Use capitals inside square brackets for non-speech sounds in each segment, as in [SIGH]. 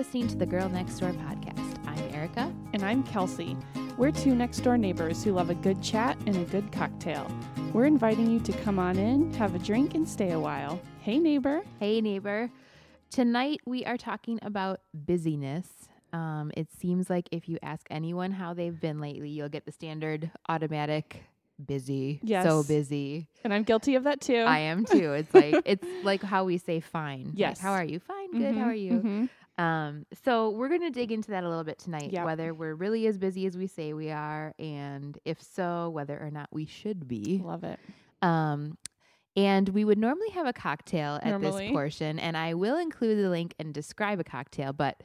listening to the Girl Next Door podcast. I'm Erica. And I'm Kelsey. We're two next door neighbors who love a good chat and a good cocktail. We're inviting you to come on in, have a drink, and stay a while. Hey, neighbor. Hey, neighbor. Tonight we are talking about busyness. Um, it seems like if you ask anyone how they've been lately, you'll get the standard automatic busy. Yes. So busy. And I'm guilty of that too. I am too. It's [LAUGHS] like it's like how we say fine. Like, Yes. how are you? Fine, good. How Mhm, are you? mhm. Um, so we're gonna dig into that a little bit tonight, Yep. whether we're really as busy as we say we are, and if so, whether or not we should be. Love it. Um, and we would normally have a cocktail at Normally. this portion, and I will include the link and describe a cocktail, but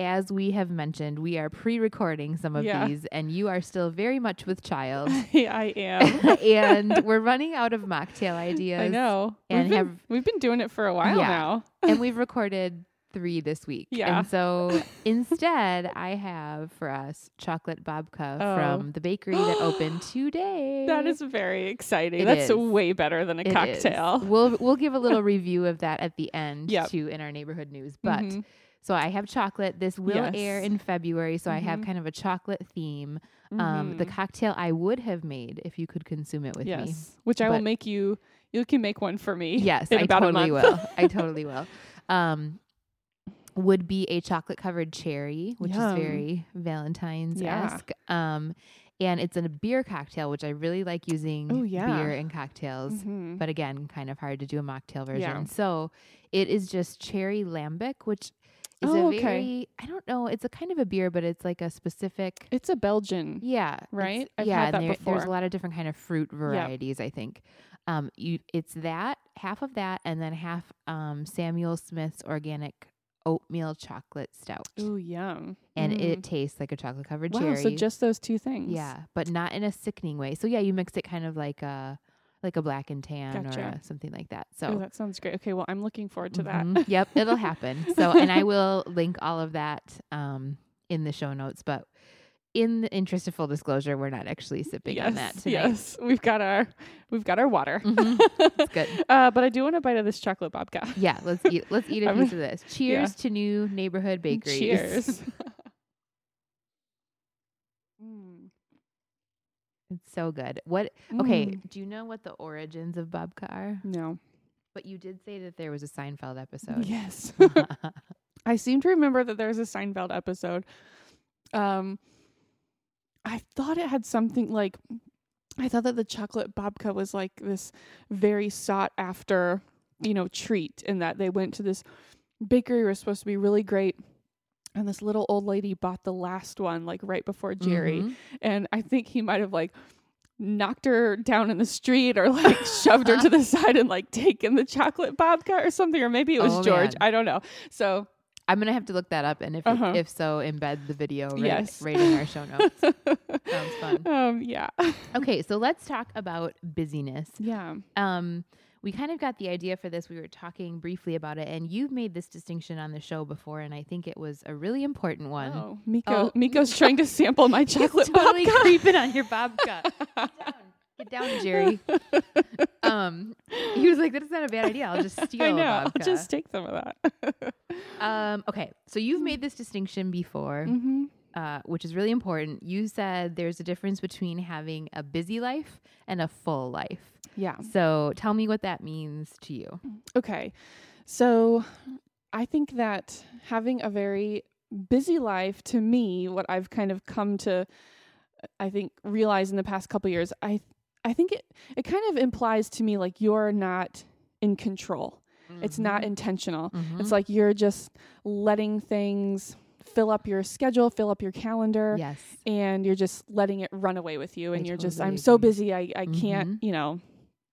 as we have mentioned, we are pre-recording some of Yeah. these, and you are still very much with child, [LAUGHS] yeah, I am. [LAUGHS] and [LAUGHS] we're running out of mocktail ideas. I know. and we've, been, have- we've been doing it for a while Yeah. now. and we've recorded three this week. Yeah. And so [LAUGHS] instead, I have for us chocolate babka Oh. from the bakery that opened [GASPS] today. That is very exciting. It That's is. way better than a It is. cocktail. We'll we'll give a little [LAUGHS] review of that at the end Yep. too in our neighborhood news. But Mhm. so I have chocolate. This will air in February, so I have Mhm. kind of a chocolate theme. Um, the Mhm. cocktail I would have made if you could consume it with me. yes, which I will make you. You can make one for me. Yes, [LAUGHS] in I totally a month. will. I totally will. Um, would be a chocolate covered cherry, which Yum. is very Valentine's Yeah. esque. Um, and it's a beer cocktail, which I really like using Oh, yeah. beer in cocktails. Mhm. But again, kind of hard to do a mocktail version. Yeah. So it is just cherry lambic, which is Oh, a okay. very I don't know. It's a kind of a beer, but it's like a specific. It's a Belgian. Yeah, Right? I've yeah, had that and there- There's a lot of different kind of fruit varieties. I think. Um, you it's that half of that, and then half um Samuel Smith's organic oatmeal chocolate stout, Ooh, yum. and Mm. it tastes like a chocolate covered Wow, cherry. so just those two things. yeah, but not in a sickening way. So yeah, you mix it kind of like a like a black and tan or a, something like that. Oh, So that sounds great. Okay, well, I'm looking forward to that. Mhm. yep, it'll happen. So, and I [LAUGHS] will link all of that um, in the show notes. But in the interest of full disclosure, we're not actually sipping yes, on that tonight. yes, we've got our we've got our water. [LAUGHS] Mhm. It's good. Uh, but I do want a bite of this chocolate babka. Yeah, let's eat. Let's eat a [LAUGHS] piece of this. Cheers to new neighborhood bakeries. Cheers. [LAUGHS] Mm. it's so good. What? Okay, Mm. do you know what the origins of babka are? No. But you did say that there was a Seinfeld episode. Yes. I seem to remember that there was a Seinfeld episode. Um, I thought it had something like, I thought that the chocolate babka was like this very sought after, you know, treat, in that they went to this bakery was supposed to be really great. And this little old lady bought the last one, like right before Jerry. Mhm. And I think he might have like knocked her down in the street or like [LAUGHS] shoved her to the side and like taken the chocolate babka or something. Or maybe it was Oh, George. man. I don't know. So I'm gonna have to look that up, and if Uh-huh. if so, embed the video right, Yes. right in our show notes. [LAUGHS] Sounds fun. Um, yeah. Okay, so let's talk about busyness. Yeah. Um, we kind of got the idea for this. We were talking briefly about it, and you've made this distinction on the show before, and I think it was a really important one. Oh, Miko. Oh. Miko's trying to sample my [LAUGHS] He's chocolate totally babka. creeping on your babka. [LAUGHS] Get down, Jerry. Um, he was like, "That's not a bad idea. I'll just [LAUGHS] steal I know. a I'll just take some of that. [LAUGHS] um, okay, so you've made this distinction before, mm-hmm. uh, which is really important. You said there's a difference between having a busy life and a full life. Yeah. So tell me what that means to you. Okay. So I think that having a very busy life to me, what I've kind of come to I think realize in the past couple years, I I think it it kind of implies to me like you're not in control. It's not intentional. Mhm. It's like you're just letting things fill up your schedule, fill up your calendar, yes. and you're just letting it run away with you. I And you're just, I'm so busy, I, I can't, you know.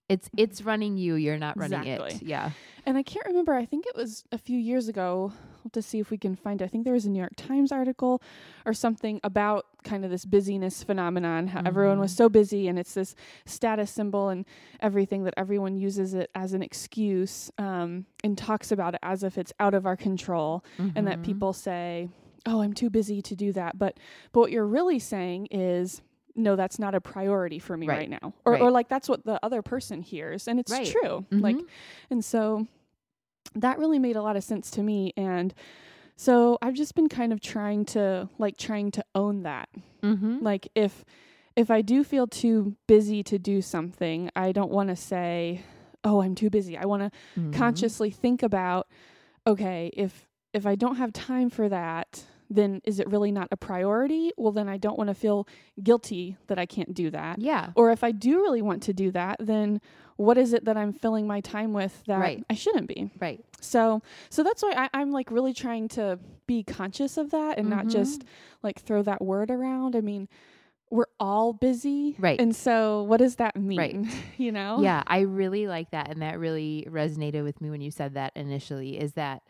It's it's running you. You're not running it. Yeah. And I can't remember, I think it was a few years ago. To see if we can find. I think there was a New York Times article or something about kind of this busyness phenomenon, how everyone was Mhm. so busy and it's this status symbol and everything that everyone uses it as an excuse um, and talks about it as if it's out of our control. and that Mhm. people say, "Oh, I'm too busy to do that." But but what you're really saying is, "No, that's not a priority for me Right. right, now." Or Right. or like that's what the other person hears, and it's Right. true. Like Mhm. and so that really made a lot of sense to me and so I've just been kind of trying to like trying to own that. Mm-hmm. Like if if I do feel too busy to do something, I don't want to say, "Oh, I'm too busy." I want to Mm-hmm. consciously think about, okay, if if I don't have time for that, then is it really not a priority? Well, then I don't want to feel guilty that I can't do that. Yeah. Or if I do really want to do that, then what is it that I'm filling my time with that Right. I shouldn't be? Right. So, so that's why I, I'm like really trying to be conscious of that and not Mhm. just like throw that word around. I mean, we're all busy, Right. And so, what does that mean? Right. [LAUGHS] you know? Yeah, I really like that, and that really resonated with me when you said that initially. Is that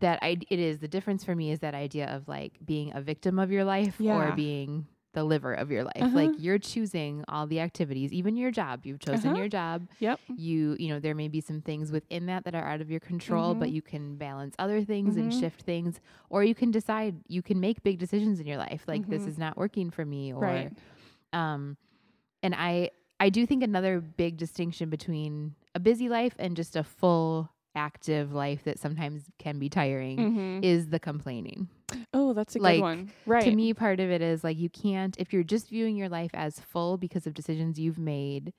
that I it is the difference for me is that idea of like being a victim of your life Yeah. or being the liver of your life. Uh-huh. Like you're choosing all the activities, even your job. You've chosen Uh-huh. your job. Yep. You you know there may be some things within that that are out of your control, but Mhm. you can balance other things and Mhm. shift things, or you can decide you can make big decisions in your life. Like this Mhm. is not working for me, or Right. um and i i do think another big distinction between a busy life and just a full active life that sometimes can be tiring Mhm. is the complaining Oh, that's a like, good one. Right. to me part of it is like you can't if you're just viewing your life as full because of decisions you've made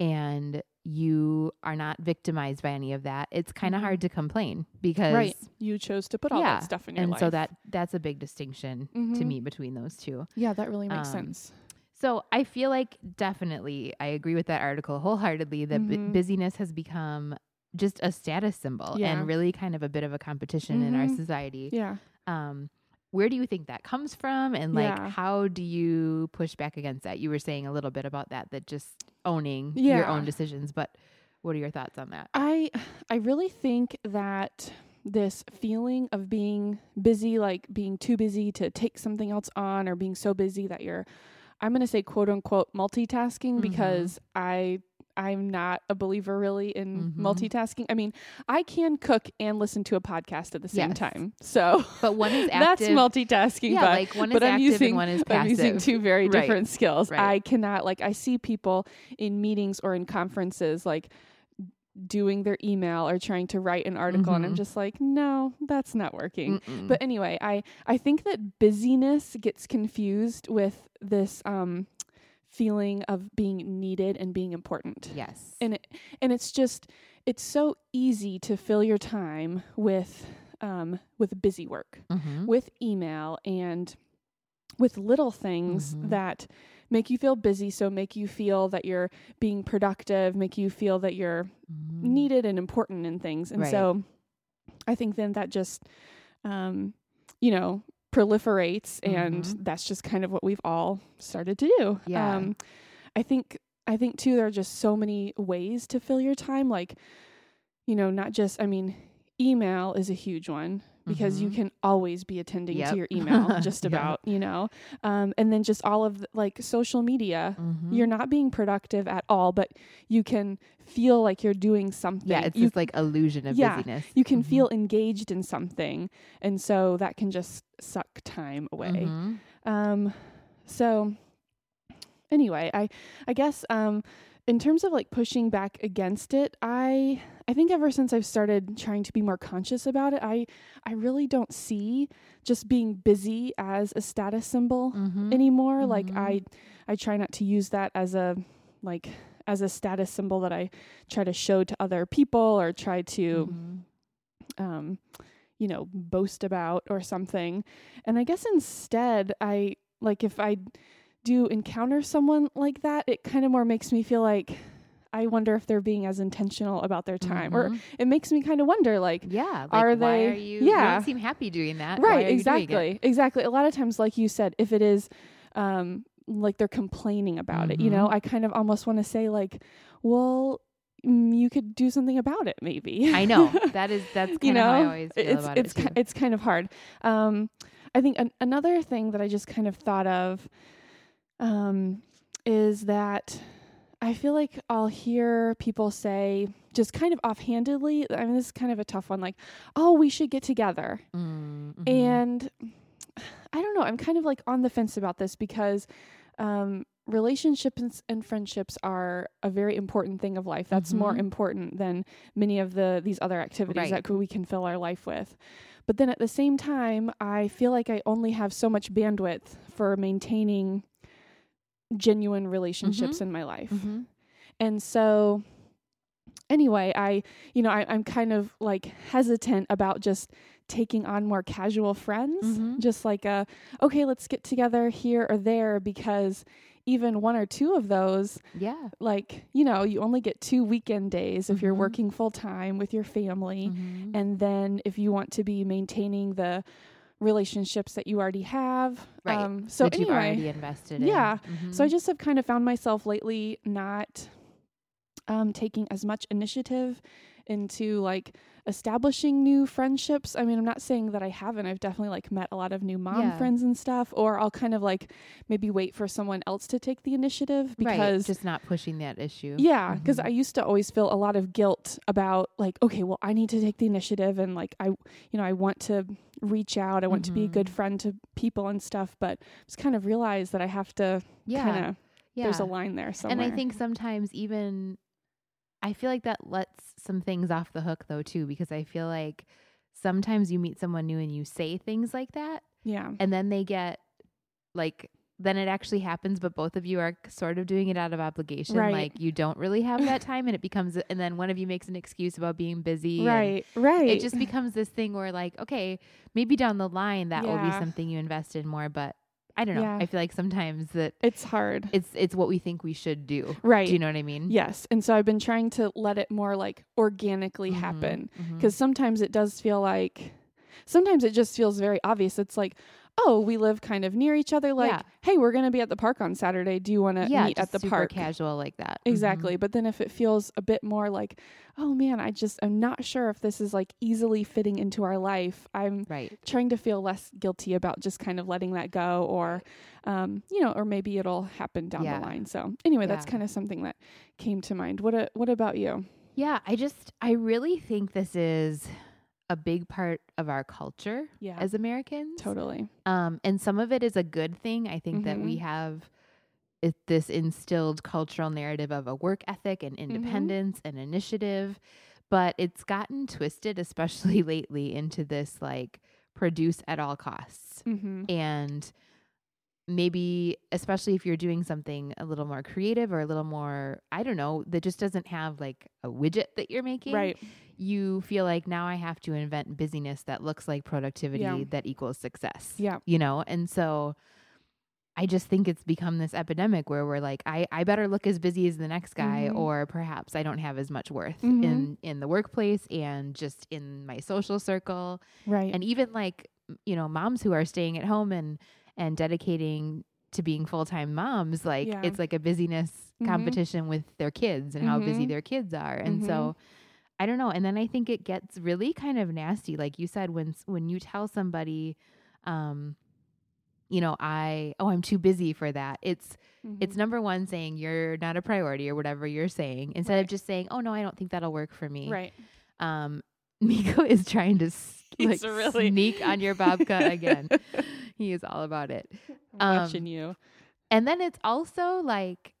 and you are not victimized by any of that it's kind of Mhm. hard to complain because right. You chose to put all yeah, that stuff in your and life. And so that that's a big distinction to Mhm. me between those two Yeah, that really makes Um, sense. So I feel like definitely I agree with that article wholeheartedly that bu- Mhm. busyness has become just a status symbol Yeah. and really kind of a bit of a competition in our Mhm. society. Yeah. Um, where do you think that comes from, and like Yeah. how do you push back against that? You were saying a little bit about that, that just owning your own decisions, but what are your thoughts on that? I I really think that this feeling of being busy, like being too busy to take something else on, or being so busy that you're, I'm going to say quote unquote multitasking Mhm. because I I'm not a believer really in Mhm. multitasking. I mean, I can cook and listen to a podcast at the same Yes. time, so But one is [LAUGHS] that's multitasking. yeah, but like one is but I'm active using- and one is passive. I'm using two very Right. different skills. Right. I cannot like I see people in meetings or in conferences like doing their email or trying to write an article and I'm Mhm. just like, no, that's not working. Mm-mm. But anyway, I I think that busyness gets confused with this um feeling of being needed and being important. yes, And it and it's just it's so easy to fill your time with um with busy work Mhm. with email and with little things Mhm. that make you feel busy so make you feel that you're being productive make you feel that you're Mhm. needed and important in things and Right. so i think then that just um you know proliferates and Mhm. that's just kind of what we've all started to do Yeah. um i think i think too there are just so many ways to fill your time like you know not just i mean email is a huge one because you Mhm. can always be attending Yep. to your [LAUGHS] email just about you know um, and then just all of the, like social media Mhm. you're not being productive at all but you can feel like you're doing something yeah, it's you, this like illusion of Yeah, busyness. you can Mhm. feel engaged in something and so that can just suck time away Mhm. um so anyway i i guess um in terms of like pushing back against it i i think ever since i've started trying to be more conscious about it i i really don't see just being busy as a status symbol Mhm. anymore like Mhm. i i try not to use that as a like as a status symbol that i try to show to other people or try to Mhm. um, you know, boast about or something. And I guess instead, I like if I do encounter someone like that, it kind of more makes me feel like I wonder if they're being as intentional about their time, or Mhm. it makes me kind of wonder, like, yeah, like, are why they- Are you, you yeah. don't seem happy doing that. Right? are you doing it? Exactly, exactly. A lot of times, like you said, if it is, um, like they're complaining about it, you know, Mhm. I kind of almost want to say, like, well. mm, You could do something about it, maybe. I know [LAUGHS] that is that's kind you of know how I always feel it's about it's it it's kind of hard um i think an- another thing that i just kind of thought of um is that i feel like i'll hear people say just kind of offhandedly i mean this is kind of a tough one like oh we should get together Mm, mhm. and I don't know. I'm kind of like on the fence about this because um, relationships and friendships are a very important thing of life. That's more Mhm. important than many of the these other activities Right. that we can fill our life with. But then at the same time, I feel like I only have so much bandwidth for maintaining genuine relationships in my life. Mhm. And so anyway, I you know, I, I'm kind of like hesitant about just taking on more casual friends. Mhm. Just like a okay, let's get together here or there because even one or two of those, Yeah. like, you know, you only get two weekend days if you're Mhm. working full time with your family. Mhm. And then if you want to be maintaining the relationships that you already have. Right. Um, so that you've already invested yeah. in. so I Mhm. just have kind of found myself lately not um, taking as much initiative into like establishing new friendships. I mean, I'm not saying that I haven't. I've definitely like met a lot of new mom Yeah. friends and stuff, or I'll kind of like maybe wait for someone else to take the initiative because right. just not pushing that issue. yeah, because Mhm. I used to always feel a lot of guilt about like, okay, well, I need to take the initiative and like I, you know, I want to reach out. I want to be a good Mhm. friend to people and stuff, but just kind of realize that I have to yeah. kind of yeah. there's a line there somewhere. And I think sometimes even I feel like that lets some things off the hook though too because I feel like sometimes you meet someone new and you say things like that yeah, and then they get like then it actually happens but both of you are sort of doing it out of obligation Right. like you don't really have that [LAUGHS] time and it becomes and then one of you makes an excuse about being busy right, right. it just becomes this thing where like okay maybe down the line that will be something you invest in more but I don't know. Yeah. I feel like sometimes that it's hard, it's it's what we think we should do. Right? do you know what I mean? Yes, and so I've been trying to let it more like organically Mhm, happen because sometimes it does feel like sometimes it just feels very obvious. It's like, oh, we live kind of near each other. Like, Yeah. hey, we're going to be at the park on Saturday. Do you want to yeah, meet at the super park? casual like that. Exactly. But then if it feels a bit more like, oh man, I just I'm not sure if this is like easily fitting into our life. I'm. Right. trying to feel less guilty about just kind of letting that go or um you know or maybe it'll happen down Yeah. the line so anyway that's kind of something that came to mind what a, what about you Yeah, I just I really think this is a big part of our culture yeah as Americans. totally Um, and some of it is a good thing. I think that we Mhm. have it, this instilled cultural narrative of a work ethic and Mm-hmm. independence and initiative, but it's gotten twisted, especially [LAUGHS] lately, into this like produce at all costs. mm-hmm. And maybe, especially if you're doing something a little more creative or a little more, I don't know, that just doesn't have like a widget that you're making right you feel like now I have to invent busyness that looks like productivity Yeah. that equals success. yeah You know, and so I just think it's become this epidemic where we're like, I, I better look as busy as the next guy, Mhm. or perhaps I don't have as much worth Mhm. in in the workplace and just in my social circle, right and even like you know moms who are staying at home and and dedicating to being full time moms, like Yeah. it's like a busyness Mhm. competition with their kids and how busy Mhm. their kids are, and Mhm. so. I don't know. And then I think it gets really kind of nasty. Like you said, when when you tell somebody, um, you know, I oh I'm too busy for that. It's it's Mhm. number one saying you're not a priority or whatever you're saying instead of just saying oh no I don't think that'll work for me. right Um, [LAUGHS] Miko is trying to s- [LAUGHS] like He's really- sneak on your babka again. [LAUGHS] he is all about it. Um, watching you And then it's also like.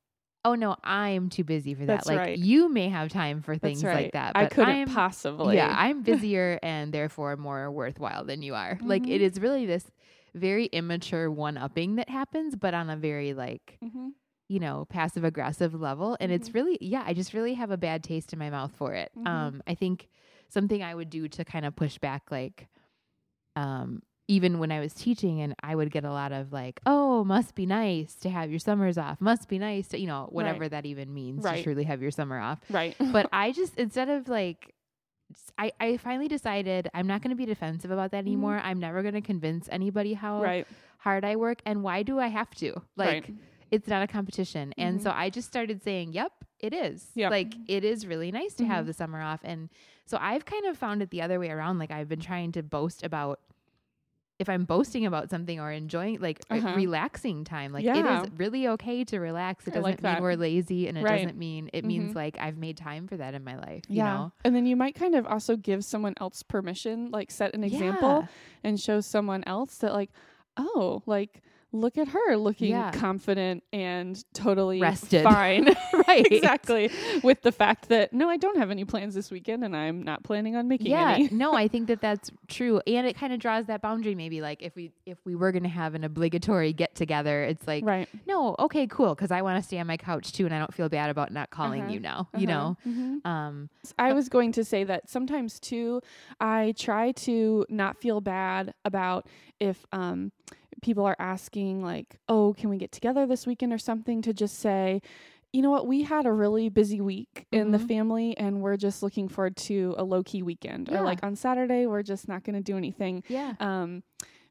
Oh no, I'm too busy for that. That's like right. you may have time for things right like that, i but couldn't I'm, possibly yeah, I'm [LAUGHS] busier and therefore more worthwhile than you are. Like it Mhm. is really this very immature one upping that happens, but on a very like, hmm you know, passive aggressive level. And it's Mhm. really, yeah, I just really have a bad taste in my mouth for it. Mhm. Um, I think something I would do to kind of push back, like, um, even when I was teaching and I would get a lot of like, oh, must be nice to have your summers off. Must be nice to, you know, whatever that even means Right. to truly have your summer off right but [LAUGHS] I just instead of like I, I finally decided I'm not going to be defensive about that Mhm. anymore. I'm never going to convince anybody how right hard I work and why do I have to? Like Right. it's not a competition. And Mhm. so I just started saying, "Yep, it is." Yep. Like it is really nice to have Mhm. the summer off. And so I've kind of found it the other way around. Like I've been trying to boast about if I'm boasting about something or enjoying like a Uh-huh. relaxing time, like Yeah. it is really okay to relax. It doesn't like mean we're lazy and it Right. doesn't mean it means Mhm. like I've made time for that in my life. You yeah know? and then you might kind of also give someone else permission like set an example Yeah. and show someone else that like oh like look at her looking Yeah. confident and totally Rested. fine. [LAUGHS] [LAUGHS] right. exactly. With the fact that no, I don't have any plans this weekend and I'm not planning on making Yeah, any. no, I think that [LAUGHS] that's true, and it kind of draws that boundary. Maybe like if we if we were going to have an obligatory get together, it's like right. no, okay, cool, because I want to stay on my couch too, and I don't feel bad about not calling Uh-huh, you now. You know, Mhm. um, I was going to say that sometimes too, I try to not feel bad about if um, people are asking, like, oh, can we get together this weekend or something, to just say, you know what, we had a really busy week in the Mhm. family and we're just looking forward to a low key weekend. Yeah. Or like on Saturday, we're just not going to do anything. yeah, Um,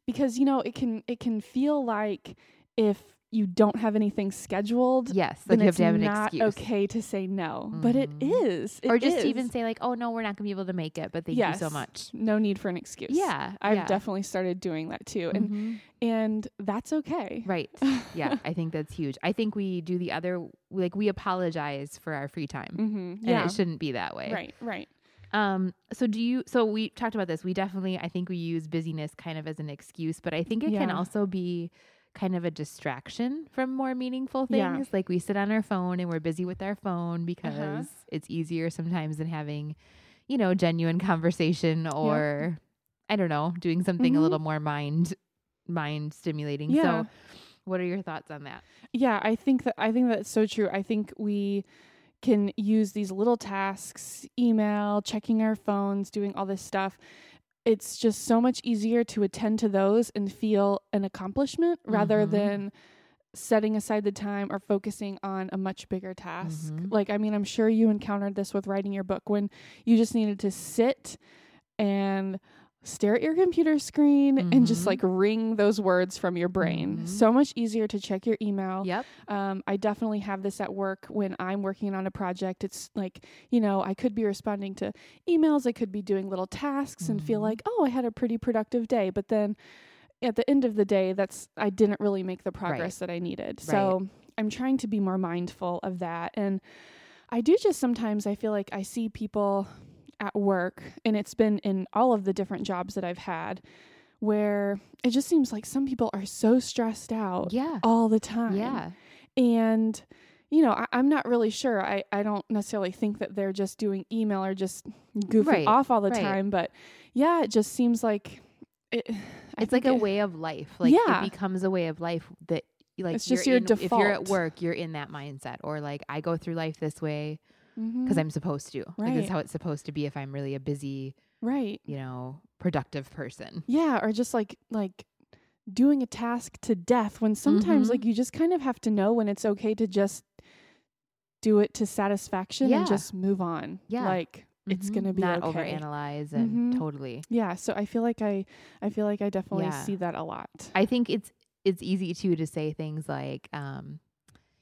because, you know, it can, it can feel like if you don't have anything scheduled, yes, then like you have it's to have an not excuse, okay to say no. But it Mhm. is. or It just is. even say like, oh no, we're not going to be able to make it, but thank you so much. no need for an excuse. Yeah, I've yeah. definitely started doing that too. And Mhm. and that's okay. Right. Yeah, [LAUGHS] I think that's huge. I think we do the other like we apologize for our free time. hmm And it shouldn't be that way. Right, right. Um so do you so we talked about this. We definitely I think we use busyness kind of as an excuse, but I think it can also be kind of a distraction from more meaningful Yeah. things. Like we sit on our phone and we're busy with our phone because Uh-huh. it's easier sometimes than having, you know, genuine conversation or I don't know, doing something a Mhm. little more mind mind stimulating. Yeah. So what are your thoughts on that? Yeah, I think that I think that's so true. I think we can use these little tasks, email, checking our phones, doing all this stuff. It's just so much easier to attend to those and feel an accomplishment rather Mhm. than setting aside the time or focusing on a much bigger task. Mhm. Like I mean, I'm sure you encountered this with writing your book when you just needed to sit and stare at your computer screen and just like wring those words from your brain. Mhm. So much easier to check your email. Yep. Um, I definitely have this at work when I'm working on a project. It's like, you know, I could be responding to emails, I could be doing little tasks and feel Mhm. like, oh, I had a pretty productive day. But then at the end of the day, that's, I didn't really make the progress that I needed. So I'm trying to be more mindful of that. And I do just sometimes, I feel like I see people at work, and it's been in all of the different jobs that I've had, where it just seems like some people are so stressed out Yeah. all the time. Yeah. And, you know, I, I'm not really sure. I, I don't necessarily think that they're just doing email or just goofing Right, off all the right. time. But yeah, it just seems like it, It's like a it- way of life. Like Yeah. it becomes a way of life that like It's just you're your in, if you're at work, you're in that mindset. Or like I go through life this way Because I'm supposed to. Like this Right. is how it's supposed to be if I'm really a busy, right. you know, productive person. Yeah, or just like like doing a task to death when sometimes Mhm. like you just kind of have to know when it's okay to just do it to satisfaction Yeah. and just move on. Yeah. Like it's Mhm. going to be not okay. overanalyze and Mhm. totally. Yeah, so I feel like I I feel like I definitely Yeah. see that a lot. I think it's it's easy too to say things like, um,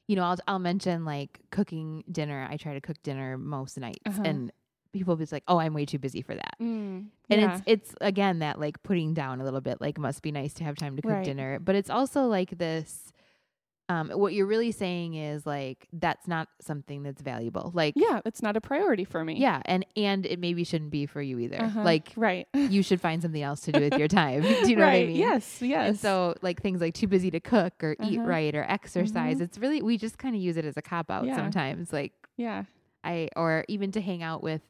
you know, I'll I'll mention like cooking dinner. I try to cook dinner most nights, Uh-huh. and people be like, "Oh, I'm way too busy for that." Mm, And yeah. it's it's again that like putting down a little bit, like must be nice to have time to cook Right. dinner. But it's also like this um what you're really saying is like that's not something that's valuable. Like yeah, it's not a priority for me. yeah, and and it maybe shouldn't be for you either. Uh-huh. Like right. you should find something else to do with your [LAUGHS] time. [LAUGHS] do you know right. what I mean? Yes, yes. And so like things like too busy to cook or eat Uh-huh. right or exercise, Mhm. it's really we just kind of use it as a cop out Yeah. sometimes. Like yeah. I or even to hang out with,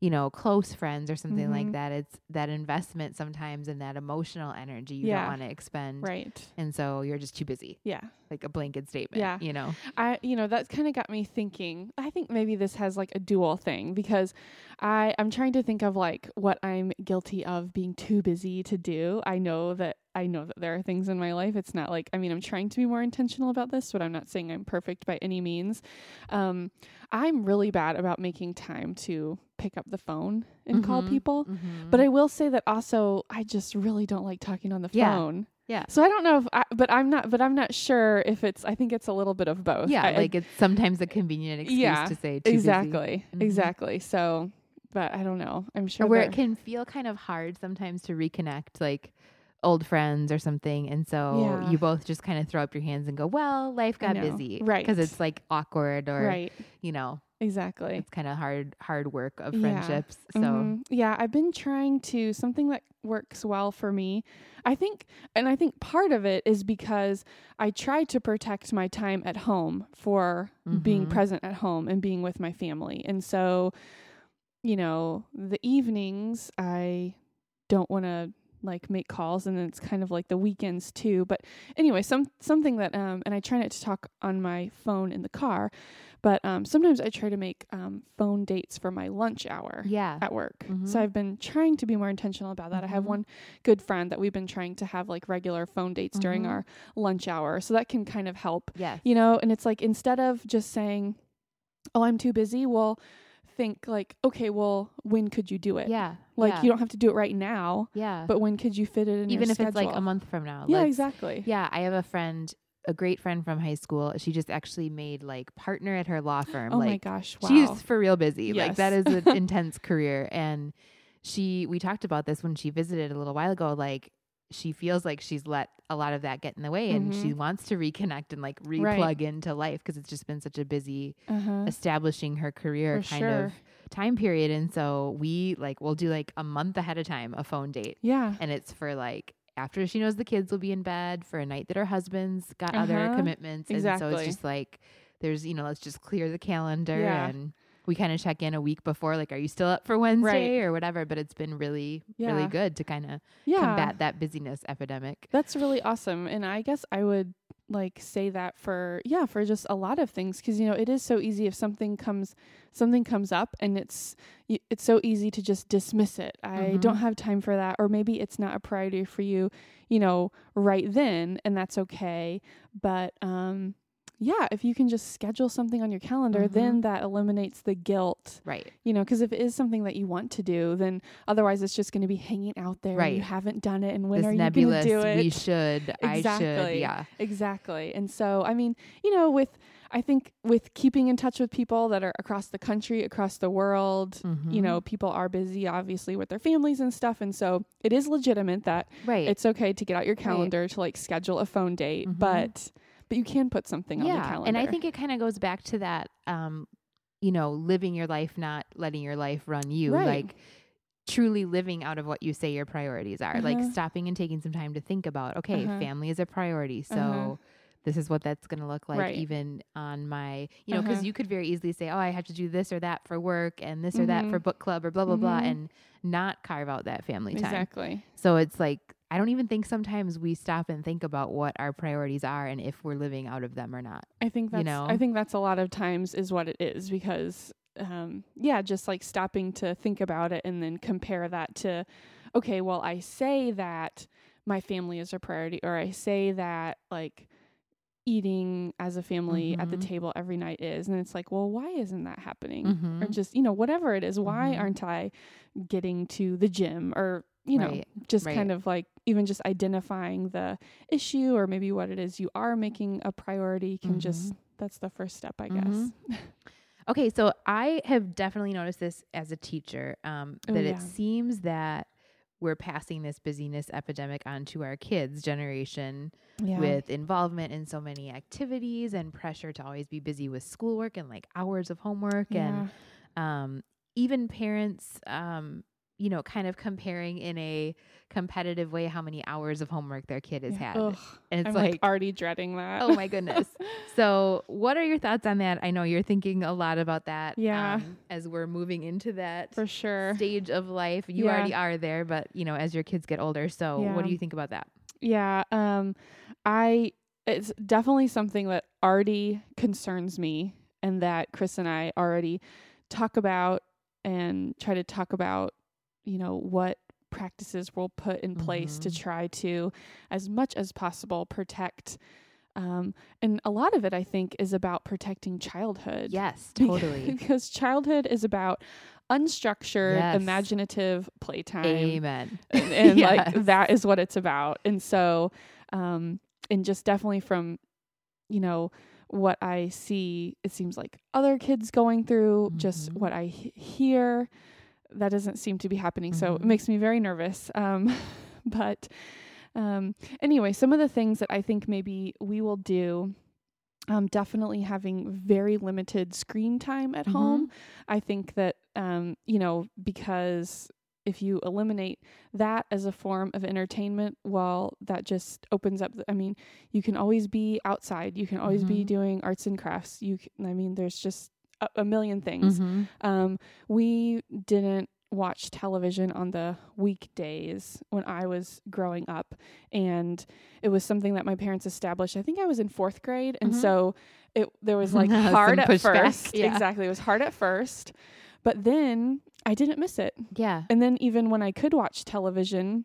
you know, close friends or something like Mhm. that. It's that investment sometimes and that emotional energy you Yeah. don't want to expend. Right. And so you're just too busy. Yeah. Like a blanket statement. Yeah. You know? I you know that kind of got me thinking. I think maybe this has like a dual thing because I I'm trying to think of like what I'm guilty of being too busy to do. I know that I know that there are things in my life. It's not like I mean I'm trying to be more intentional about this, but I'm not saying I'm perfect by any means. Um I'm really bad about making time to pick up the phone and call Mhm. people. Mhm. But I will say that also I just really don't like talking on the Yeah. phone. Yeah. So I don't know if I, but I'm not but I'm not sure if it's I think it's a little bit of both. yeah, I- like it's sometimes a convenient excuse Yeah, to say exactly. Mhm. Exactly. So but I don't know. I'm sure Or where it can feel kind of hard sometimes to reconnect, like old friends or something. And so Yeah. you both just kind of throw up your hands and go, well, life got busy. Right. Because it's like awkward or, right. you know, exactly. it's kind of hard hard work of Yeah. friendships. So Mhm. yeah, I've been trying to something that works well for me. I think, and I think part of it is because I try to protect my time at home for being Mhm. present at home and being with my family. And so, you know, the evenings I don't want to like make calls and then it's kind of like the weekends too but anyway some something that um and I try not to talk on my phone in the car but um sometimes I try to make um phone dates for my lunch hour yeah. at work. Mhm. So I've been trying to be more intentional about that. I have Mhm. one good friend that we've been trying to have like regular phone dates during Mhm. our lunch hour. So that can kind of help, Yeah. you know, and it's like instead of just saying, "Oh, I'm too busy," well, think like, "Okay, well, when could you do it?" Yeah. Like yeah. you don't have to do it right now, Yeah. but when could you fit it in even if it's like a month from now. Yeah, exactly. Yeah, I have a friend, a great friend from high school. She just actually made like partner at her law firm. Oh like my gosh, wow. she's for real busy. Like that is an [LAUGHS] intense career. And she we talked about this when she visited a little while ago. Like she feels like she's let a lot of that get in the way and she Mhm. wants to reconnect and like Right. replug into life because it's just been such a busy uh-huh. establishing her career For kind sure. of time period. And so we like we'll do like a month ahead of time a phone date Yeah. and it's for like after she knows the kids will be in bed for a night that her husband's got other Uh-huh. commitments and so it's just like there's you know let's just clear the calendar Yeah. and we kind of check in a week before like are you still up for Wednesday or whatever but it's been really really good to kind of Yeah. combat that busyness epidemic That's really awesome. And I guess I would like say that for yeah, for just a lot of things cuz you know, it is so easy if something comes something comes up and it's y- it's so easy to just dismiss it. I Mhm. don't have time for that or maybe it's not a priority for you, you know, right then and that's okay. But um yeah, if you can just schedule something on your calendar, then that eliminates the guilt right you know, because if it is something that you want to do, then otherwise it's just going to be hanging out there. and You haven't done it, and when this are you going to do it? we should i should Exactly. yeah exactly. And so, I mean, you know, with I think with keeping in touch with people that are across the country, across the world, you Mhm. know, people are busy, obviously, with their families and stuff, and so it is legitimate that right it's okay to get out your calendar to like schedule a phone date, Mhm. but but you can put something on the calendar. and i think it kind of goes back to that um you know living your life not letting your life run you Right. like truly living out of what you say your priorities are like Uh-huh. stopping and taking some time to think about okay Uh-huh. family is a priority so Uh-huh. this is what that's going to look like Right. even on my you know because Uh-huh. you could very easily say oh i have to do this or that for work and this or that for Mhm. book club or blah blah blah Mhm. and not carve out that family time exactly. so it's like i don't even think sometimes we stop and think about what our priorities are and if we're living out of them or not I think that's you know? I think that's a lot of times is what it is because um yeah, just like stopping to think about it and then compare that to okay, well I say that my family is a priority or I say that like eating as a family at the Mhm. table every night is and it's like, well, why isn't that happening? Or Mhm. just, you know, whatever it is, why Mhm. aren't I getting to the gym or you know, Right, just right. kind of like even just identifying the issue or maybe what it is you are making a priority can just that's the first step, I guess. [LAUGHS] Okay, so I have definitely noticed this as a teacher um, Oh, that yeah. it seems that we're passing this busyness epidemic onto our kids' generation Yeah. with involvement in so many activities and pressure to always be busy with schoolwork and like hours of homework yeah. and um, even parents, um, you know, kind of comparing in a competitive way how many hours of homework their kid has yeah. had. Ugh, And it's I'm like, like already dreading that. oh my goodness. [LAUGHS] So, what are your thoughts on that? I know you're thinking a lot about that. Yeah. um, as we're moving into that For sure. stage of life, you Yeah. already are there, but you know, as your kids get older. So, what do you think about that? Yeah. Um I it's definitely something that already concerns me and that Chris and I already talk about and try to talk about, you know, what practices we'll put in place to Mhm. try to as much as possible protect um and a lot of it I think is about protecting childhood. Yes, [LAUGHS] totally. because childhood is about unstructured Yes. imaginative playtime Amen. [LAUGHS] and, and like [LAUGHS] that is what it's about and so um and just definitely from you know what i see it seems like other kids going through just Mhm. what i he- hear that doesn't seem to be happening so it Mhm. makes me very nervous um [LAUGHS] but um anyway some of the things that i think maybe we will do um, definitely having very limited screen time at Mhm. home. I think that, um, you know, because if you eliminate that as a form of entertainment, well, that just opens up. I mean, you can always be outside. You can always be Mhm. doing arts and crafts. You, can, I mean, there's just a, a million things. Mhm. Um, we didn't watch television on the weekdays when I was growing up, and it was something that my parents established. I think I was in fourth grade, and Mhm. so it there was [LAUGHS] like hard at first. yeah. Exactly, it was hard at first, but then I didn't miss it. Yeah. And then even when I could watch television,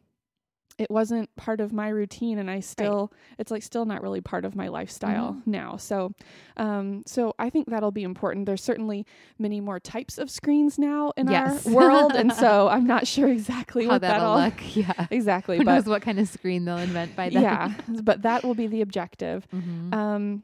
it wasn't part of my routine and I still it's like still not really part of my lifestyle Mhm. now. So um so I think that'll be important. There's certainly many more types of screens now in Yes. our world and so [LAUGHS] I'm not sure exactly How what that'll that'll look. [LAUGHS] Yeah. [LAUGHS] exactly Who but knows what kind of screen they'll invent by then? yeah, but that will be the objective. Mhm. Um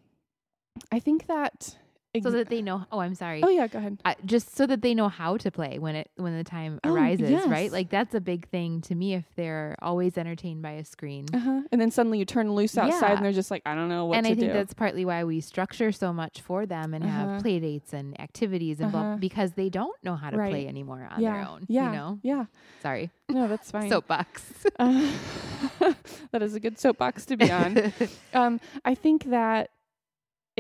I think that so that they know. Oh, I'm sorry. Oh yeah, go ahead. I, just so that they know how to play when it when the time Oh, arises, yes. right? Like that's a big thing to me if they're always entertained by a screen. Uh-huh. And then suddenly you turn loose outside Yeah. and they're just like I don't know what and to I think do. that's partly why we structure so much for them and Uh-huh. have play dates and activities and blah, Uh-huh. because they don't know how to Right. play anymore on yeah. their own. Yeah. You know? Yeah. Sorry. No, that's [LAUGHS] fine. Soapbox. Uh, [LAUGHS] that is a good soapbox to be on. [LAUGHS] um, I think that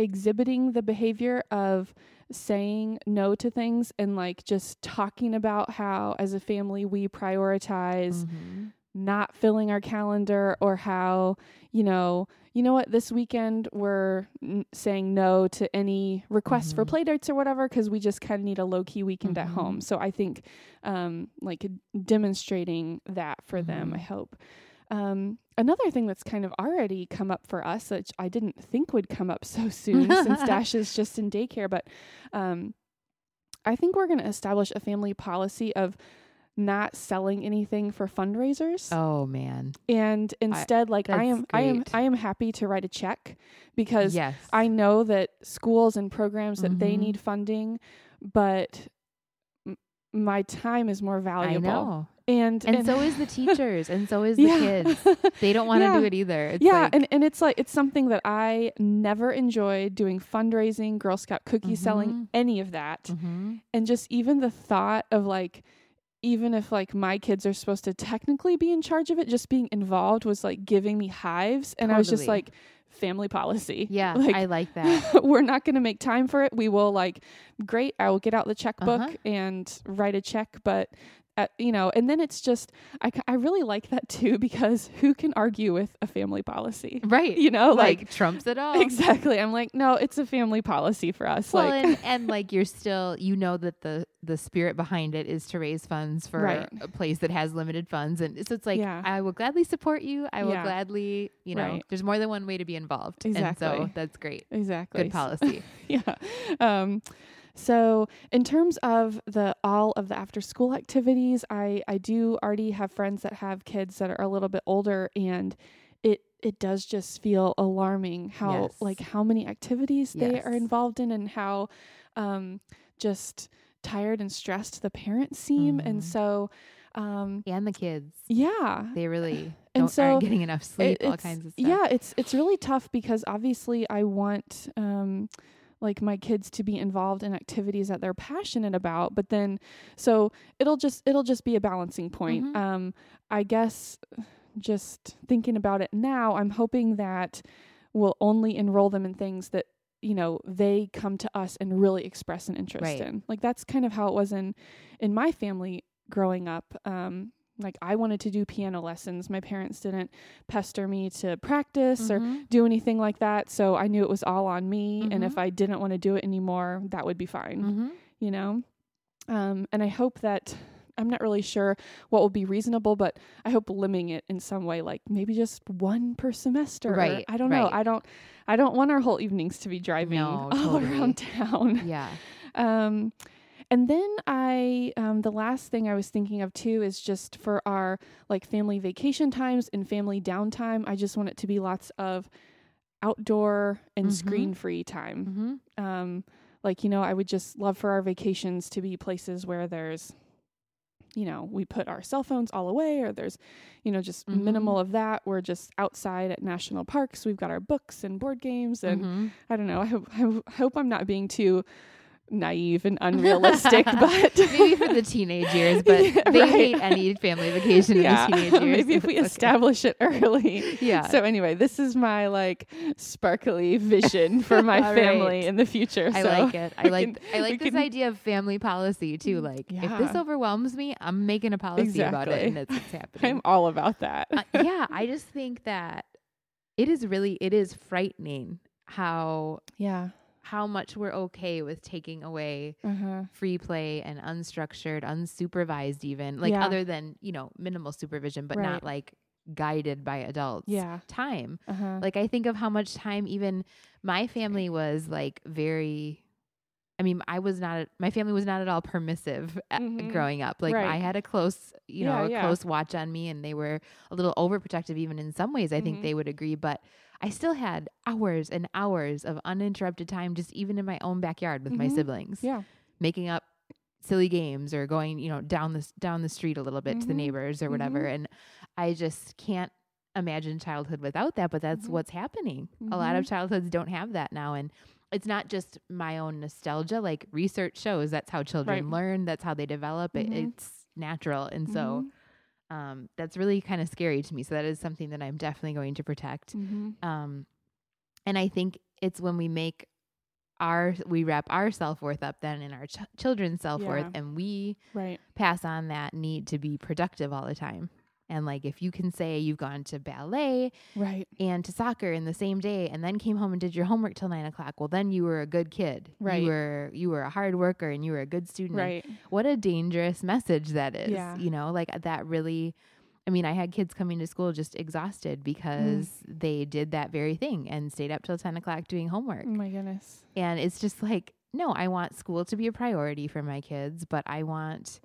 exhibiting the behavior of saying no to things and like just talking about how as a family we prioritize Mhm. not filling our calendar or how you know you know what this weekend we're n- saying no to any requests for Mhm. play dates or whatever because we just kind of need a low-key weekend at Mhm. home so i think um like demonstrating that for them i Mhm. hope um another thing that's kind of already come up for us which i didn't think would come up [LAUGHS] so soon since [LAUGHS] dash is just in daycare but um i think we're going to establish a family policy of not selling anything for fundraisers Oh man. and instead like i am i am i am happy to write a check because yes. i know that schools and programs that they Mhm. need funding but m- my time is more I valuable know. and And, so is the teachers and so is [LAUGHS] the yeah. kids. They don't want to Yeah. do it either. It's yeah, like, and, and it's like it's something that I never enjoyed doing fundraising, Girl Scout cookie selling, Mhm. any of that. Mhm. And just even the thought of like even if like my kids are supposed to technically be in charge of it, just being involved was like giving me hives and I was just like family policy. [LAUGHS] Yeah, Like I like [LAUGHS] that. we're not going to make time for it. We will like great, I will get out the checkbook Uh-huh. and write a check, but uh, you know, and then it's just I I really like that too because who can argue with a family policy? Right. You know, like, like trumps it all. Exactly. I'm like, no, it's a family policy for us. Well, like, and, [LAUGHS] and like you're still, you know that the the spirit behind it is to raise funds for Right. a place that has limited funds, and so it's like Yeah. I will gladly support you. I will Yeah. gladly, you know, Right. there's more than one way to be involved, and so that's great. exactly. Good policy. [LAUGHS] yeah. Um, so in terms of the all of the after school activities, I I do already have friends that have kids that are a little bit older, and it it does just feel alarming how Yes. like how many activities they are involved in, and how um just tired and stressed the parents seem, and Mhm. so um and the kids, yeah they really And don't, so aren't getting enough sleep. all kinds of stuff. Yeah, it's it's really tough because obviously I want um like my kids to be involved in activities that they're passionate about, but then so it'll just it'll just be a balancing point. Mhm. Um I guess just thinking about it now, I'm hoping that we'll only enroll them in things that you know they come to us and really express an interest Right. in. Like that's kind of how it was in in my family growing up. Um like I wanted to do piano lessons. My parents didn't pester me to practice or Mhm. do anything like that. So I knew it was all on me. And if Mhm. I didn't want to do it anymore, that would be fine, Mhm. you know? Um, and I hope that I'm not really sure what will be reasonable, but I hope limiting it in some way, like maybe just one per semester. or Right, I don't know. I don't, I don't want our whole evenings to be driving No, [LAUGHS] all totally. around town. Yeah. [LAUGHS] Um, and then I, um, the last thing I was thinking of too is just for our like family vacation times and family downtime. I just want it to be lots of outdoor and Mhm. screen free time. hmm Um, like, you know, I would just love for our vacations to be places where there's you know, we put our cell phones all away or there's, you know, just Mhm. minimal of that. We're just outside at national parks. We've got our books and board games and Mhm. I don't know. I hope, I hope I'm not being too naive and unrealistic, [LAUGHS] but maybe for the teenage years, but [LAUGHS] Yeah, they right. hate any family vacation yeah, in the teenage years. maybe if we okay. establish it early. yeah. So anyway, this is my like sparkly vision for [LAUGHS] my family right. in the future. I so like it. I like can- I like this can- idea of family policy too. Like if this overwhelms me, I'm making a policy about it, and it's, it's happening. I'm all about that. uh, yeah, I just think that it is really it is frightening how yeah. How much we're okay with taking away Uh-huh. free play and unstructured, unsupervised even, like Yeah. other than, you know, minimal supervision but Right. not like guided by adults. Yeah. Time. Uh-huh. Like I think of how much time even my family was like very I mean, I was not my family was not at all permissive Mhm. growing up. Like Right. I had a close, you Yeah, know, a yeah. close watch on me and they were a little overprotective even in some ways. I think Mhm. they would agree, but I still had hours and hours of uninterrupted time just even in my own backyard with my Mhm. siblings yeah. making up silly games or going, you know, down the down the street a little bit to the Mhm. neighbors or whatever. And I just can't imagine childhood without that, but that's Mhm. what's happening. A lot of childhoods don't have that now and it's not just my own nostalgia, like research shows that's how children Right. learn, that's how they develop. It, it's natural. And so. Um that's really kind of scary to me. So that is something that I'm definitely going to protect. Mhm. Um, and I think it's when we make our we wrap our self worth up then in our ch- children's self worth, Yeah. and we Right. pass on that need to be productive all the time. And like if you can say you've gone to ballet Right. and to soccer in the same day, and then came home and did your homework till nine o'clock, well then you were a good kid. Right. You were you were a hard worker and you were a good student. And Right. What a dangerous message that is. Yeah. You know, like that really I mean, I had kids coming to school just exhausted because Mm. they did that very thing and stayed up till 10 o'clock doing homework. Oh my goodness. And it's just like, no, I want school to be a priority for my kids, but I want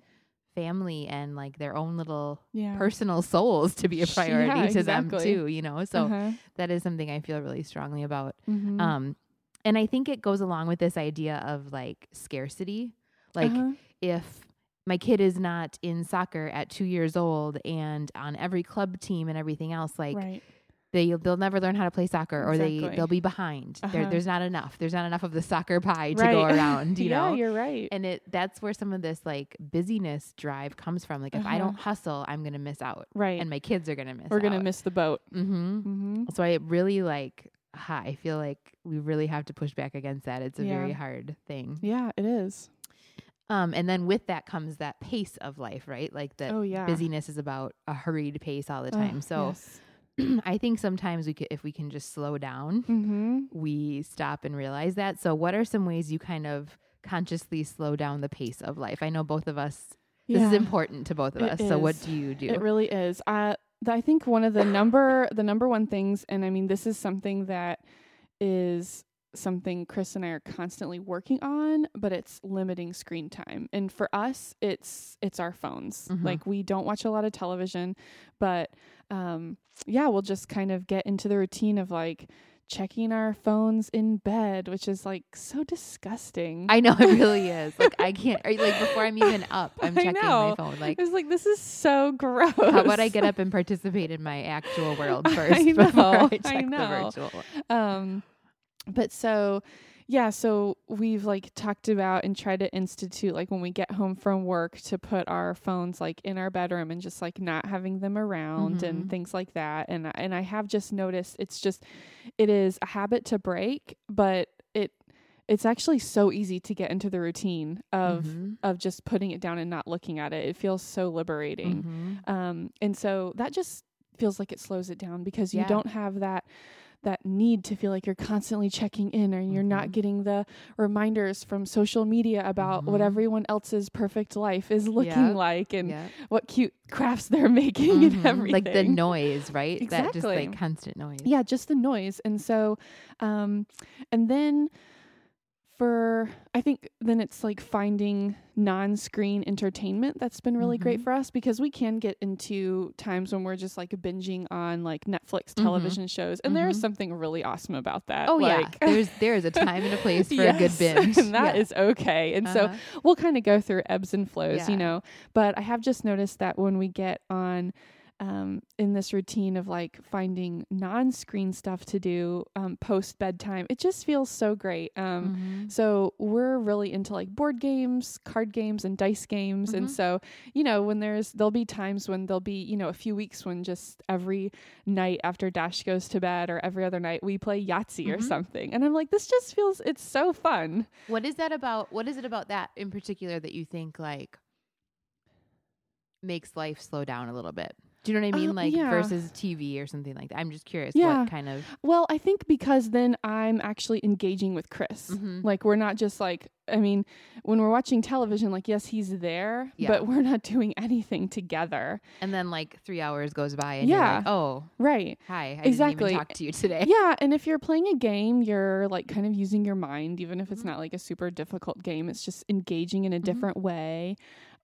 family and like their own little Yeah. personal souls to be a Yeah, priority to them too, you know? So Uh-huh. that is something I feel really strongly about. Mhm. Um, and I think it goes along with this idea of like scarcity. Like, Uh-huh. if my kid is not in soccer at two years old and on every club team and everything else, like right. They they'll never learn how to play soccer or they Exactly. they'll be behind. Uh-huh. there's not enough. There's not enough of the soccer pie to right. go [LAUGHS] around. You yeah, know. you're right. And it that's where some of this like busyness drive comes from. Like if I Uh-huh. don't hustle, I'm gonna miss out, right. and my kids are gonna miss. Out. We're gonna miss the boat. Mm-hmm. Mm-hmm. So I really like. ha, I feel like we really have to push back against that. It's a very hard thing. Yeah, it is. Um, and then with that comes that pace of life, right? Like the Oh yeah. busyness is about a hurried pace all the time. Ugh, so yes. [CLEARS THROAT] I think sometimes we could, if we can just slow down, Mhm. we stop and realize that. So what are some ways you kind of consciously slow down the pace of life? I know both of us. This is important to both of It us. So what do you do? It really is. Uh, th- I think one of the [COUGHS] number the number one things, and I mean this is something that is something Chris and I are constantly working on, but it's limiting screen time. And for us, it's it's our phones. Mhm. Like we don't watch a lot of television, but um yeah, we'll just kind of get into the routine of like checking our phones in bed, which is like so disgusting. I know it really [LAUGHS] is. Like I can't. Or like before I'm even up, I'm checking my phone. Like I was like, this is so gross. how about I get up and participate in my actual world [LAUGHS] I first know, before I I check know. the virtual? um but so yeah so we've like talked about and tried to institute like when we get home from work to put our phones like in our bedroom and just like not having them around Mhm. and things like that and and I have just noticed it's just it is a habit to break but it it's actually so easy to get into the routine of Mhm. of just putting it down and not looking at it it feels so liberating Mhm. um, and so that just feels like it slows it down because you Yeah. don't have that that need to feel like you're constantly checking in or you're not Mhm. getting the reminders from social media about what Mhm. everyone else's perfect life is looking Yeah. like and Yeah. what cute crafts they're [LAUGHS] making and Mhm. everything Like the noise, right? That just Exactly. like constant noise. yeah just the noise and so um and then for I think then it's like finding non-screen entertainment that's been really great Mhm. for us because we can get into times when we're just like binging on like Netflix Mhm. television shows and there is Mhm. something really awesome about that. Oh like, yeah, there's there is a time and a place for a good [LAUGHS] binge. and [LAUGHS] that Yeah. is okay. And so Uh-huh. we'll kind of go through ebbs and flows, Yeah. you know. But I have just noticed that when we get on um, in this routine of like finding non-screen stuff to do um, post bedtime, it just feels so great. Um, Mhm. So we're really into like board games, card games, and dice games. And Mhm. so you know when there's there'll be times when there'll be you know a few weeks when just every night after Dash goes to bed or every other night we play Yahtzee or Mhm. something, and I'm like this just feels it's so fun. What is that about? What is it about that in particular that you think like makes life slow down a little bit? Do you know what I mean? Um, like yeah. versus TV or something like that. I'm just curious Yeah. what kind of Well, I think because then I'm actually engaging with Chris. Mhm. Like we're not just like I mean, when we're watching television, like yes, he's there, Yeah. but we're not doing anything together. and then like three hours goes by and Yeah. you're like, oh, Right. hi, I Exactly. didn't even talk to you today. yeah, and if you're playing a game, you're like kind of using your mind, even if it's Mhm. not like a super difficult game. It's just engaging in a Mhm. different way.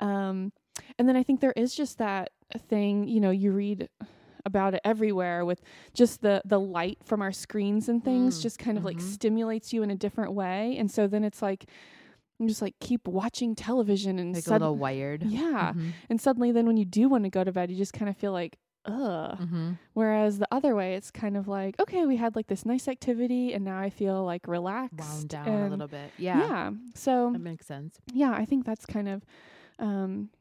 Um, and then I think there is just that thing, you know, you read about it everywhere with just the the light from our screens and things Mm, just kind of like mhm. stimulates you in a different way. And so then it's like you just like keep watching television and Like a little wired. yeah. Mhm. And suddenly then when you do want to go to bed, you just kind of feel like ugh. Mhm. Whereas the other way, it's kind of like, okay, we had like this nice activity and now I feel like relaxed. Wound down a little bit. Yeah. Yeah. So, That makes sense. yeah, I think that's kind of, um,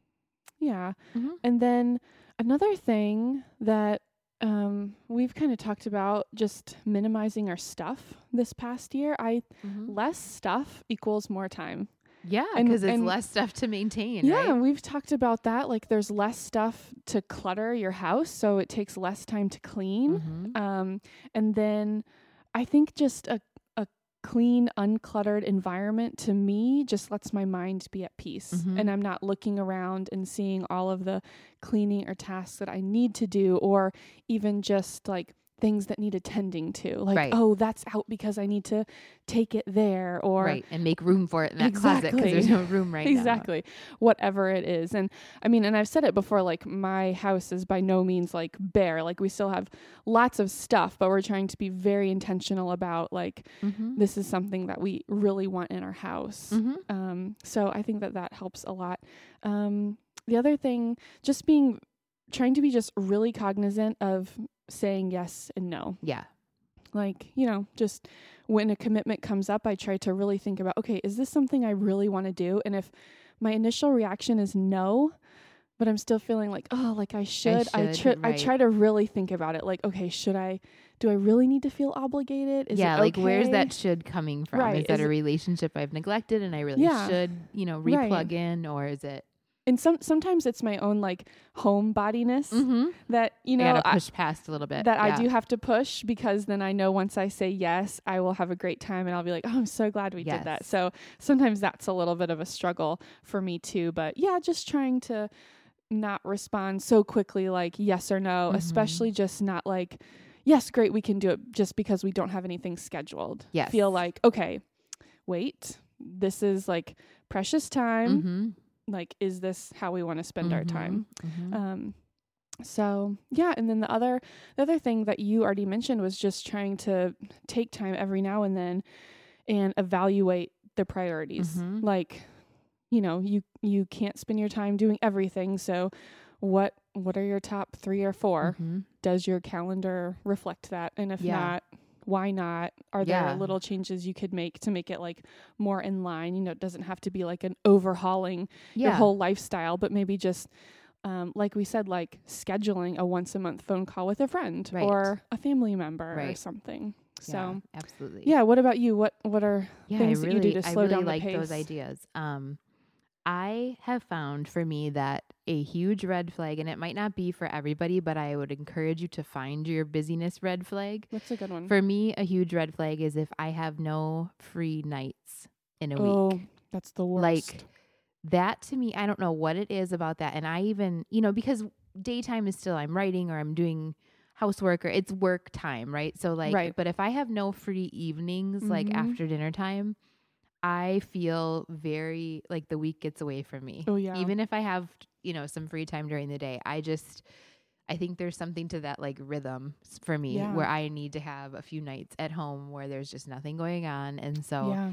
yeah. Mhm. And then another thing that um, we've kind of talked about just minimizing our stuff this past year. I Mhm. less stuff equals more time. Yeah, because it's and- less stuff to maintain, Yeah, right? and we've talked about that. Like, there's less stuff to clutter your house, so it takes less time to clean. Mhm. Um, and then I think just a clean, uncluttered environment to me just lets my mind be at peace. Mhm. And I'm not looking around and seeing all of the cleaning or tasks that I need to do, or even just like things that need attending to. Like, Right. oh, that's out because I need to take it there, or right, and make room for it in that closet because there's no room [LAUGHS] right now. exactly whatever it is and i mean and i've said it before like my house is by no means like bare like we still have lots of stuff but we're trying to be very intentional about like Mhm. this is something that we really want in our house Mhm. um so i think that that helps a lot um the other thing just being trying to be just really cognizant of saying yes and no Yeah. like you know just when a commitment comes up i try to really think about okay is this something i really want to do and if my initial reaction is no but i'm still feeling like oh like i should i, should, I right. try to really think about it like okay should i do i really need to feel obligated is yeah, like where's that should coming from? Right, Is that is a it- relationship I've neglected and I really Yeah. should, you know, Right. replug in or is it and some sometimes it's my own like home bodiness mm-hmm. that you know I- push past a little bit. that I do have to push because then I know once I say yes, I will have a great time and I'll be like, oh, I'm so glad we did that. So sometimes that's a little bit of a struggle for me too. But yeah, just trying to not respond so quickly, like yes or no, Mhm. especially just not like, yes, great, we can do it just because we don't have anything scheduled. Yes. Feel like, okay, wait, this is like precious time. Mm-hmm. Like, is this how we want to spend our time? Mhm. Um, so yeah, and then the other the other thing that you already mentioned was just trying to take time every now and then and evaluate the priorities. Mhm. Like, you know, you you can't spend your time doing everything. So what what are your top 3 or 4? Mhm. Does your calendar reflect that? And if Yeah. not, why not? Are there Yeah. little changes you could make to make it like more in line? You know, it doesn't have to be like an overhauling Yeah. your whole lifestyle, but maybe just um, like we said, like scheduling a once a month phone call with a friend Right. or a family member or Right. something. Yeah, So absolutely. yeah, what about you? What what are yeah, things I that you do to I slow really down the like those ideas. Um, I have found for me that a huge red flag, and it might not be for everybody, but I would encourage you to find your busyness red flag. That's a good one. For me, a huge red flag is if I have no free nights in a week. oh, week. that's the worst. Like that to me, I don't know what it is about that. And I even, you know, because daytime is still I'm writing or I'm doing housework or it's work time, right? So like Right. but if I have no free evenings like Mhm. after dinner time, I feel very like the week gets away from me. Oh yeah. Even if I have, you know, some free time during the day, I just I think there's something to that like rhythm for me Yeah. where I need to have a few nights at home where there's just nothing going on. And so yeah.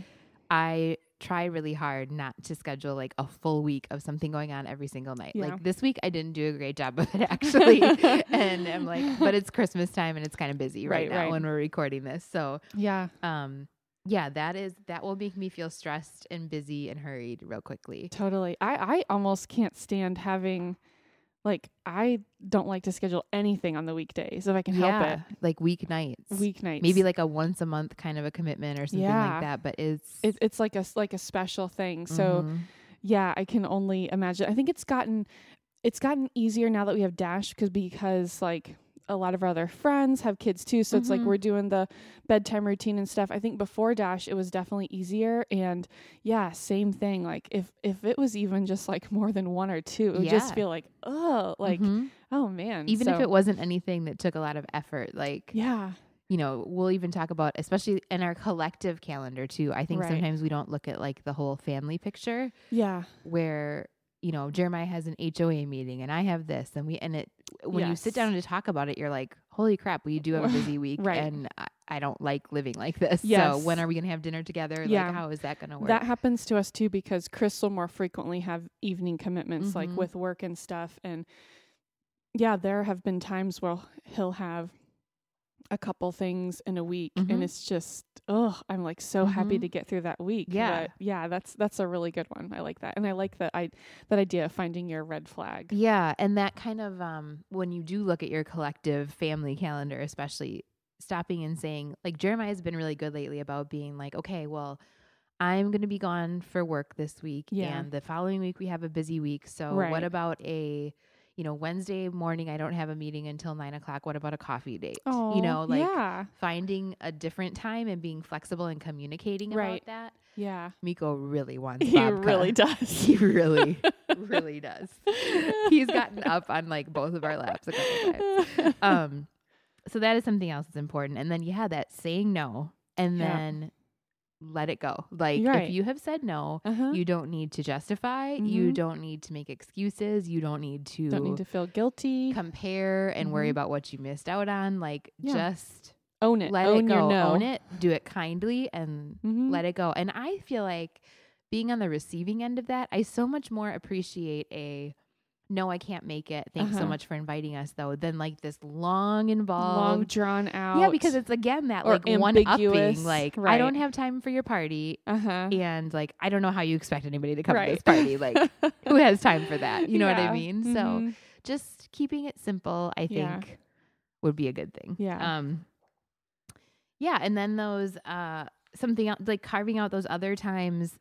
I try really hard not to schedule like a full week of something going on every single night. Yeah. Like this week I didn't do a great job of it [LAUGHS] actually. [LAUGHS] and I'm like, but it's Christmas time and it's kind of busy right, Right, now right. when we're recording this. So Yeah. um yeah, that is that will make me feel stressed and busy and hurried real quickly. Totally. I I almost can't stand having like I don't like to schedule anything on the weekdays if I can help yeah, like weeknights. it. Weeknights. Maybe like a once a month kind of a commitment or something Yeah. like that, but it's it, it's like a s- like a special thing. So Mhm. yeah, I can only imagine. I think it's gotten it's gotten easier now that we have Dash because because like a lot of our other friends have kids too. So it's like Mhm. we're doing the bedtime routine and stuff. I think before Dash it was definitely easier and yeah, same thing. Like if if it was even just like more than one or two, it would just feel like oh like Mhm. oh man. even if it wasn't anything that took a lot of effort, like yeah you know, we'll even talk about, especially in our collective calendar too. I think Right. sometimes we don't look at like the whole family picture yeah where, you know, Jeremiah has an HOA meeting and I have this and we, and it, when you sit down to talk about it, you're like, holy crap, we do have a [LAUGHS] busy week Right. and I, I don't like living like this. So when are we going to have dinner together? Yeah. Like, how is that going to work? That happens to us too because Chris will more frequently have evening commitments like Mhm. with work and stuff. And yeah, there have been times where he'll have a couple things in a week Mhm. and it's just oh i'm like so happy Mhm. to get through that week Yeah. But yeah that's that's a really good one i like that and i like that i that idea of finding your red flag Yeah, and that kind of um when you do look at your collective family calendar, especially stopping and saying like Jeremiah's been really good lately about being like, okay, well, I'm going to be gone for work this week Yeah. and the following week we have a busy week. So Right. what about a you know, Wednesday morning I don't have a meeting until nine o'clock. What about a coffee date? oh you know, like yeah finding a different time and being flexible and communicating about Right. that. yeah Miko really wants [LAUGHS] he babka. really does He really, really [LAUGHS] does. He's gotten up on like both of our laps a couple times. [LAUGHS] Um, so that is something else that's important. And then yeah, that saying no and Yeah. then let it go. Like Right. if you have said no, uh-huh. you don't need to justify. You Mhm. don't need to make excuses. You don't need to, don't need to feel guilty compare and worry Mhm. about what you missed out on. Like Yeah. just own it let own it go. no Own it. Do it kindly and Mhm. let it go. And I feel like being on the receiving end of that, I so much more appreciate a no, I can't make it. Thanks so Uh-huh. much for inviting us though, Then like this long involved, long drawn out Yeah, because it's again that like one upping. Like I don't have time for your party uh-huh and like I don't know how you expect anybody to come to this party. Like [LAUGHS] who has time for that? You know what I mean? So Mhm. just keeping it simple, I Yeah. think would be a good thing. Yeah. Um yeah, and then those uh something else like carving out those other times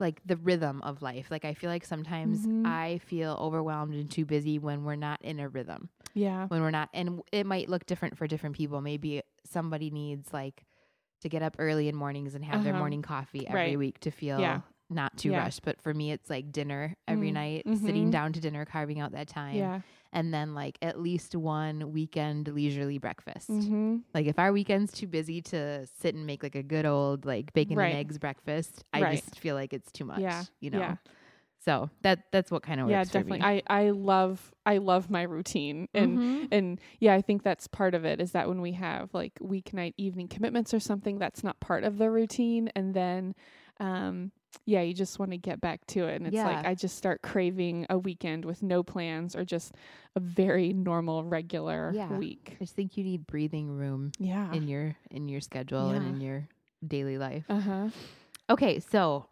like the rhythm of life. Like I feel like sometimes Mhm. I feel overwhelmed and too busy when we're not in a rhythm. yeah When we're not and it might look different for different people. Maybe somebody needs like to get up early in mornings and have their Uh-huh. morning coffee every Right. week to feel Yeah. Not too Yeah. rushed. But for me it's like dinner every Mm. night, sitting Mhm. down to dinner, carving out that time yeah and then like at least one weekend leisurely breakfast. mm-hmm. Like if our weekend's too busy to sit and make like a good old like bacon Right. and eggs breakfast, I Right. just feel like it's too much. Yeah. You know. Yeah. So that that's what kind of works. yeah for definitely me. i i love i love my routine and Mhm. and yeah i think that's part of it is that when we have like weeknight evening commitments or something that's not part of the routine and then um yeah you just want to get back to it and it's like i just start craving a weekend with no plans or just a very normal regular Yeah. week I just think you need breathing room yeah in your in your schedule and in your daily life. uh-huh Okay, so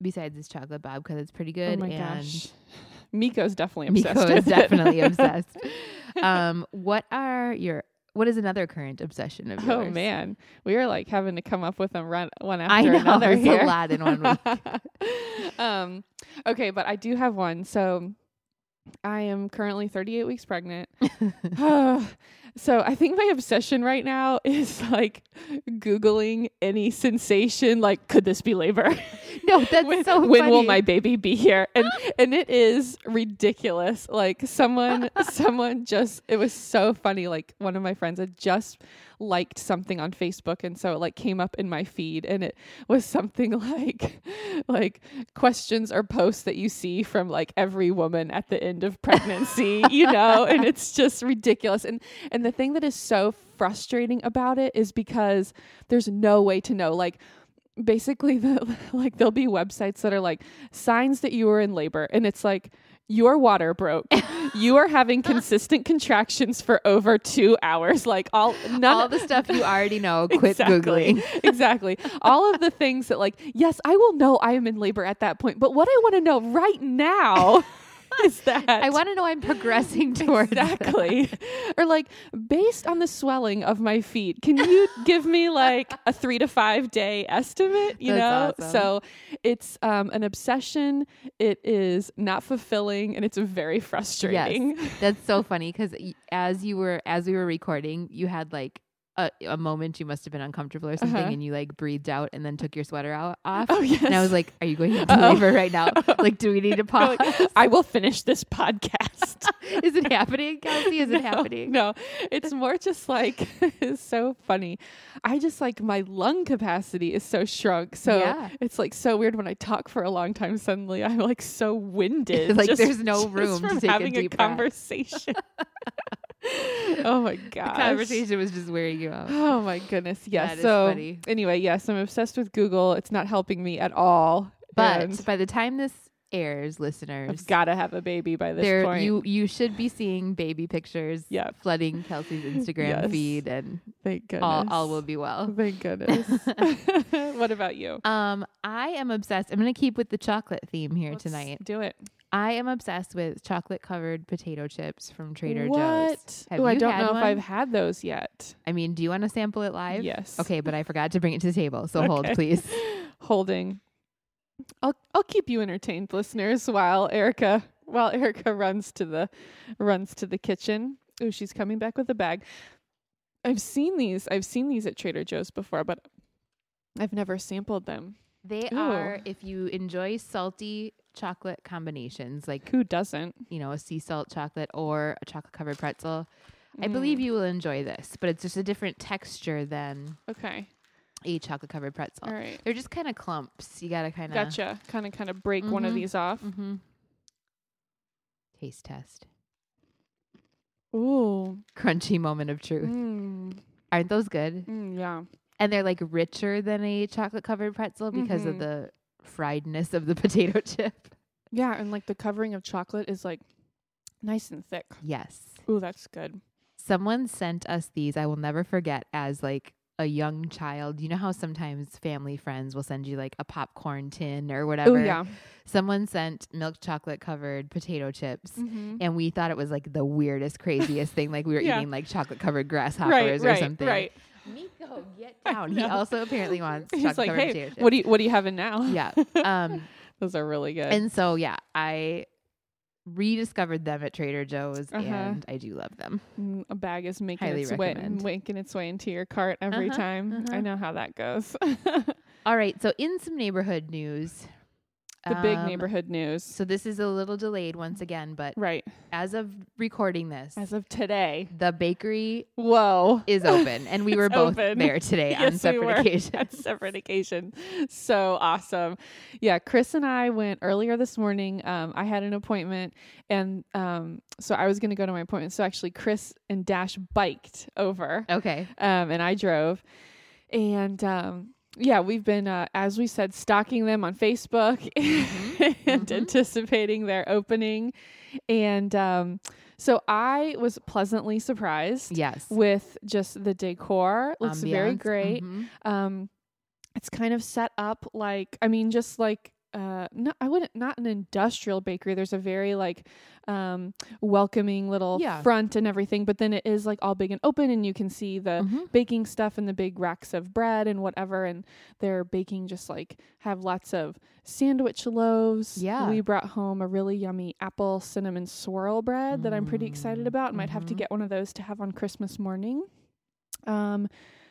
besides this chocolate bob because it's pretty good oh my and gosh [LAUGHS] miko's definitely obsessed. Miko is definitely [LAUGHS] obsessed. Um, what are your what is another current obsession of yours? Oh man, we were like having to come up with them run one after I know, another it's a lot in one week. [LAUGHS] um, okay, but I do have one. So I am currently 38 weeks pregnant. [LAUGHS] [SIGHS] so I think my obsession right now is like googling any sensation. Like, could this be labor? [LAUGHS] [LAUGHS] know that's when, so when will my baby be here? And [LAUGHS] and it is ridiculous. Like someone [LAUGHS] someone just it was so funny. Like one of my friends had just liked something on facebook and so it like came up in my feed and it was something like like questions or posts that you see from like every woman at the end of pregnancy you know? And it's just ridiculous. And and the thing that is so frustrating about it is because there's no way to know. Like basically [LAUGHS] the like there'll be websites that are like signs that you are in labor and it's like your water broke [LAUGHS] you are having consistent contractions for over two hours like all none all the stuff you already know. [LAUGHS] Quit Exactly. googling. exactly all of the things that like yes i will know i am in labor at that point but what i want to know right now is that. I want to know I'm progressing [LAUGHS] towards that. exactly. Or like based on the swelling of my feet can you [LAUGHS] give me like a three to five day estimate you know? awesome. so it's um, an obsession. It is not fulfilling and it's very frustrating. [LAUGHS] That's so funny because as you were as we were recording, you had like a, a moment you must have been uncomfortable or something, Uh-huh. and you like breathed out and then took your sweater out off. oh [LAUGHS] yes And I was like, "Are you going into [LAUGHS] Uh-oh. labor right now? [LAUGHS] Like, do we need to pause? Like, i will finish this podcast Is it happening, Kelsey? Is no, it happening? No, it's more just like it's so funny. I just like my lung capacity is so shrunk. So Yeah. it's like so weird when I talk for a long time. Suddenly I'm like so winded. Like, just- there's no room to take a having deep breath. conversation. [LAUGHS] oh my god. The conversation was just wearing you out. Oh my goodness. Yes. That so funny. anyway, yes, I'm obsessed with Google. It's not helping me at all. But and by the time this airs, listeners, I've got to have a baby by this there point. you you should be seeing baby pictures Yeah. flooding Kelsey's [LAUGHS] Instagram Yes. feed, and Thank goodness. all all will be well. Thank goodness. [LAUGHS] what about you? Um, I am obsessed. I'm gonna keep with the chocolate theme here Let's tonight. Do it. I am obsessed with chocolate covered potato chips from Trader what? Joe's. Ooh, I don't know one? if I've had those yet. I mean, do you want to sample it live? Yes. Okay, but I forgot to bring it to the table, so hold, please. [LAUGHS] Holding. I'll I'll keep you entertained, listeners, while Erica while Erica runs to the runs to the kitchen. Oh, she's coming back with a bag. I've seen these. I've seen these at Trader Joe's before, but I've never sampled them. They Ooh. are if you enjoy salty chocolate combinations, like Who doesn't? you know a sea salt chocolate or a chocolate covered pretzel. I Mm. believe you will enjoy this, but it's just a different texture than Okay. a chocolate covered pretzel. All right. They're just kind of clumps. You gotta kind of Gotcha. Kind of kind of break one of Mhm. these off. Mm-hmm. Taste test. Ooh. Crunchy moment of truth. Mm. Aren't those good? Mm, yeah. And they're like richer than a chocolate covered pretzel because of Mhm. the friedness of the [LAUGHS] potato chip. Yeah, and like the covering of chocolate is like nice and thick. Yes. Ooh, that's good. Someone sent us these, I will never forget, as like a young child. You know how sometimes family friends will send you like a popcorn tin or Oh whatever? yeah. Someone sent milk chocolate covered potato chips. Mm-hmm. And we thought it was like the weirdest, craziest thing. Like we were [LAUGHS] Yeah. eating like chocolate covered grasshoppers Right, or right, something. right. Miko, [LAUGHS] get down. He also apparently wants He's chocolate like, hey, what do you what do you having now? yeah. Um, [LAUGHS] Those are really good. and so yeah, I rediscovered them at Trader Joe's Uh-huh. and I do love them. Mm, a bag is making Highly its way making its way into your cart every Uh-huh, time. I uh-huh. know how that goes. [LAUGHS] All right, so in some neighborhood news, the big um, neighborhood news. So this is a little delayed once again, but right. as of recording this, As of today. the bakery Whoa. is open, and we [LAUGHS] were both open. there today [LAUGHS] on Yes, we separate [LAUGHS] were. occasions. At separate occasions. So awesome. Yeah, Chris and I went earlier this morning. Um, I had an appointment and um, so I was gonna go to my appointment. So actually Chris and Dash biked over. Okay, um, and I drove. And um, yeah, we've been, uh, as we said, stalking them on Facebook [LAUGHS] and Mhm. anticipating their opening. And um, so I was pleasantly surprised yes, with just the decor. Looks very great. mhm. Um, it's kind of set up like, I mean, just like. Uh, no, I wouldn't. Not an industrial bakery. There's a very like, um, welcoming little Yeah. front and everything. But then it is like all big and open, and you can see the Mhm. baking stuff and the big racks of bread and whatever and they're baking just like have lots of sandwich loaves Yeah. we brought home a really yummy apple cinnamon swirl bread that i'm pretty excited Mm, about might have to mhm. get one of those to have on christmas morning um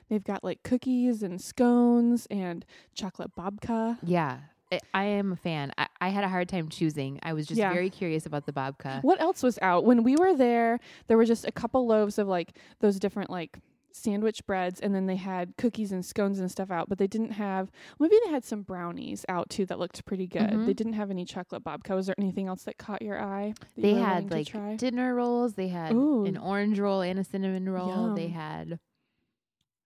they've got like cookies and scones and chocolate babka Yeah, I, I am a fan. I, I had a hard time choosing. I was just Yeah. very curious about the babka. What else was out? When we were there, there were just a couple loaves of like those different like sandwich breads and then they had cookies and scones and stuff out, but they didn't have maybe they had some brownies out too that looked pretty good. Mhm. They didn't have any chocolate babka. Was there anything else that caught your eye? that you They had like dinner rolls. They had Ooh. an orange roll and a cinnamon roll. They had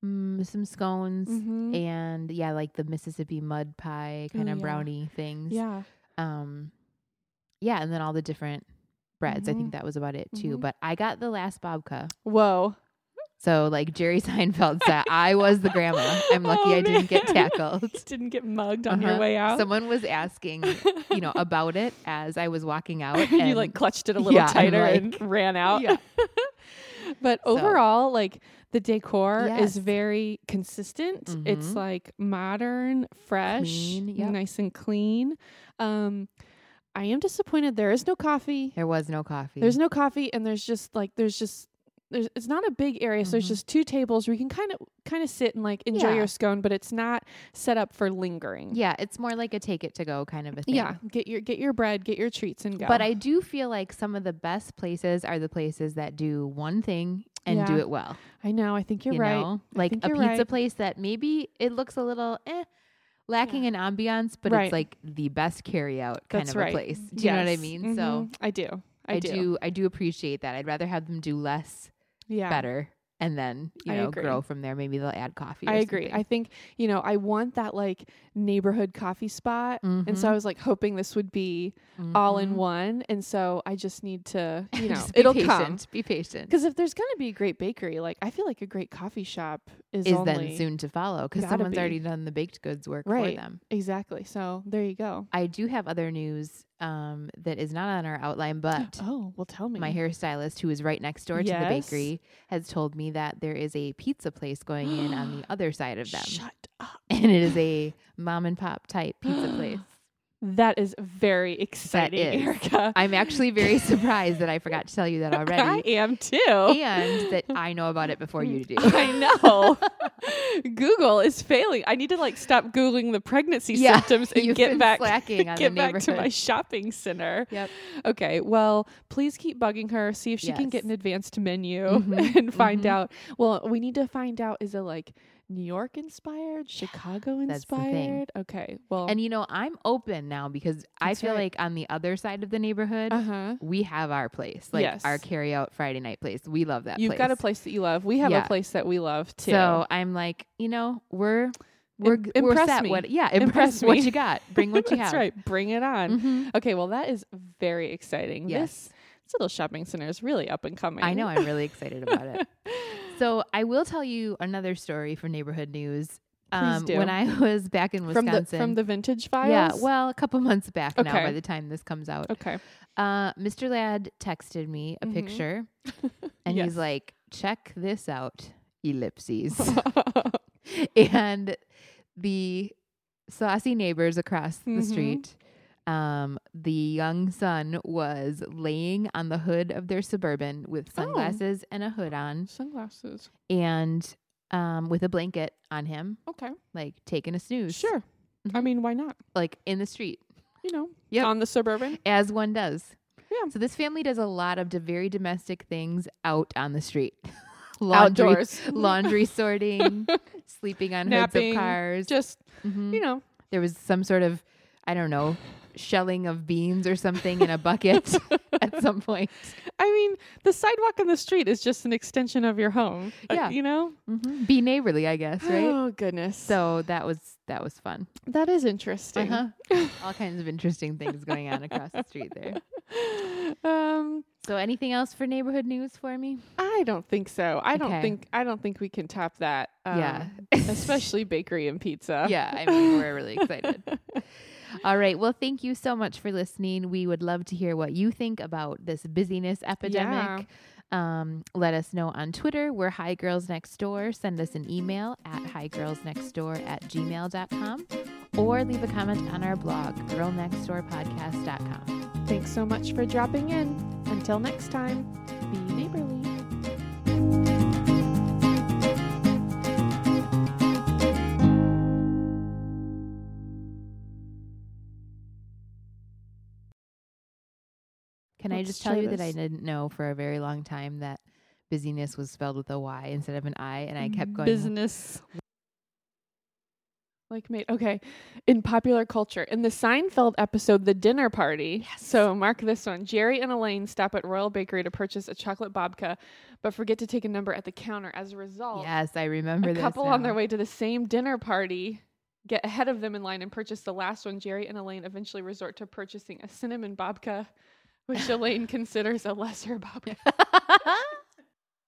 mm, some scones Mhm. and yeah, like the Mississippi mud pie kind of yeah. brownie things. Yeah. Um, yeah, and then all the different breads. I Mhm. think that was about it too. Mhm. But I got the last babka. Whoa. So like Jerry [LAUGHS] Seinfeld said, I was the grandma. I'm lucky Oh, I didn't get [LAUGHS] tackled. didn't get mugged on your Uh-huh. way out. Someone was asking, you know, [LAUGHS] about it as I was walking out. And you like clutched it a little Yeah, tighter like- and ran out. Yeah. But So- overall, like the decor Yes. is very consistent. It's Mhm. like modern, fresh, Clean, yep. nice and clean. Um, I am disappointed there is no coffee. There was no coffee. There's no coffee, and there's just like there's just there's it's not a big area, so there's Mhm. just two tables where you can kind of kind of sit and like enjoy Yeah. your scone, but it's not set up for lingering. yeah, it's more like a take it to go kind of a thing. Yeah, get your get your bread, get your treats, and go. But I do feel like some of the best places are the places that do one thing and do Yeah. it well. I know. I think you're you right. know? Like think a you're pizza right. place that maybe it looks a little eh lacking in ambiance, but Right. it's like the best carry out kind That's of right. a place. Do you know what I Yes. mean? So Mhm. I do. I, I, do. I do appreciate that. I'd rather have them do less Yeah. better and then, you I know, agree. grow from there. Maybe they'll add coffee. I agree. something. I think, you know, I want that like neighborhood coffee spot. And so. I was like hoping this would be all in Mhm. one. And so I just need to, [LAUGHS] you know, be it'll patient. come. Be patient. Because if there's going to be a great bakery, like I feel like a great coffee shop is, Is then soon to follow because someone's be. already done the baked goods work Right. for them. Exactly. So there you go. I do have other news um, that is not on our outline, but [GASPS] Oh, well, tell me. my hairstylist, who is right next door to the bakery, has told me that there is a pizza place going in on the [GASPS] other side of them, Shut up. and it is a mom and pop type pizza [GASPS] place. That is very exciting, is. Erica. I'm actually very surprised that I forgot to tell you that [LAUGHS] already. I am too. and that I know about it before you do. [LAUGHS] I know. [LAUGHS] Google is failing. I need to like stop googling the pregnancy Yeah, symptoms and get back get back to my shopping center. Yep. Okay. Well, please keep bugging her. See if she can get an advanced menu Mhm, and find mhm. out. Well, we need to find out is it like New York inspired, Chicago that's the thing. inspired? Okay. Well, And you know, I'm open now because I feel right. like on the other side of the neighborhood, uh huh. we have our place, like Yes. our carry out Friday night place. We love that You've place. got a place that you love. We have Yeah. a place that we love too. So I'm like, you know, we're we're Im- we're impress me. What? Yeah, Impress impress, what you got. Bring what you have. [LAUGHS] That's have. right. Bring it on. Mhm. Okay, well that is very exciting. Yes, This, this little shopping center is really up and coming. I know. I'm really excited about it. [LAUGHS] So I will tell you another story for neighborhood news. Um. When I [LAUGHS] was back in from Wisconsin, the from the vintage files. yeah, well, a couple months back now. By the time this comes out, okay. uh, Mr. Ladd texted me a Mhm. picture, [LAUGHS] and Yes. he's like, "Check this out, ellipses." [LAUGHS] and the saucy neighbors across the Mhm. street um the young son was laying on the hood of their suburban with Oh. sunglasses and a hood on Sunglasses. and um with a blanket on him Okay. like taking a snooze Sure. I Mhm. mean, why not? like in the street You know, Yep. on the suburban. as one does Yeah. so this family does a lot of d- very domestic things out on the street [LAUGHS] laundry Outdoors. [LAUGHS] laundry sorting [LAUGHS] sleeping on Napping, hoods of cars Just, Mhm. you know, there was some sort of I don't know shelling of beans or something in a bucket [LAUGHS] at some point. I mean, the sidewalk on the street is just an extension of your home. Uh, Yeah. you know? hmm Be neighborly, I guess, right? Oh, goodness. So that was that was fun. that is interesting. Uh-huh. [LAUGHS] All kinds of interesting things going on across the street there. [LAUGHS] um, So anything else for neighborhood news for me? I don't think so. I don't think I don't think we can top that. Um, yeah. especially bakery and pizza. yeah, I mean we're really excited. All right. Well, thank you so much for listening. We would love to hear what you think about this busyness epidemic. Um, let us know on Twitter. We're Hi Girls Next Door. Send us an email at higirlsnextdoor at gmail.com or leave a comment on our blog, girlnextdoorpodcast.com. Thanks so much for dropping in. Until next time, be neighborly. I just tell you that I didn't know for a very long time that busyness was spelled with a Y instead of an I, and I kept going. business. Like made okay. In popular culture, in the Seinfeld episode The Dinner Party. Yes. So mark this one. Jerry and Elaine stop at Royal Bakery to purchase a chocolate babka, but forget to take a number at the counter. As a result, Yes, I remember a this. couple on their way to the same dinner party get ahead of them in line and purchase the last one. Jerry and Elaine eventually resort to purchasing a cinnamon babka, which Elaine considers a lesser babka. [LAUGHS]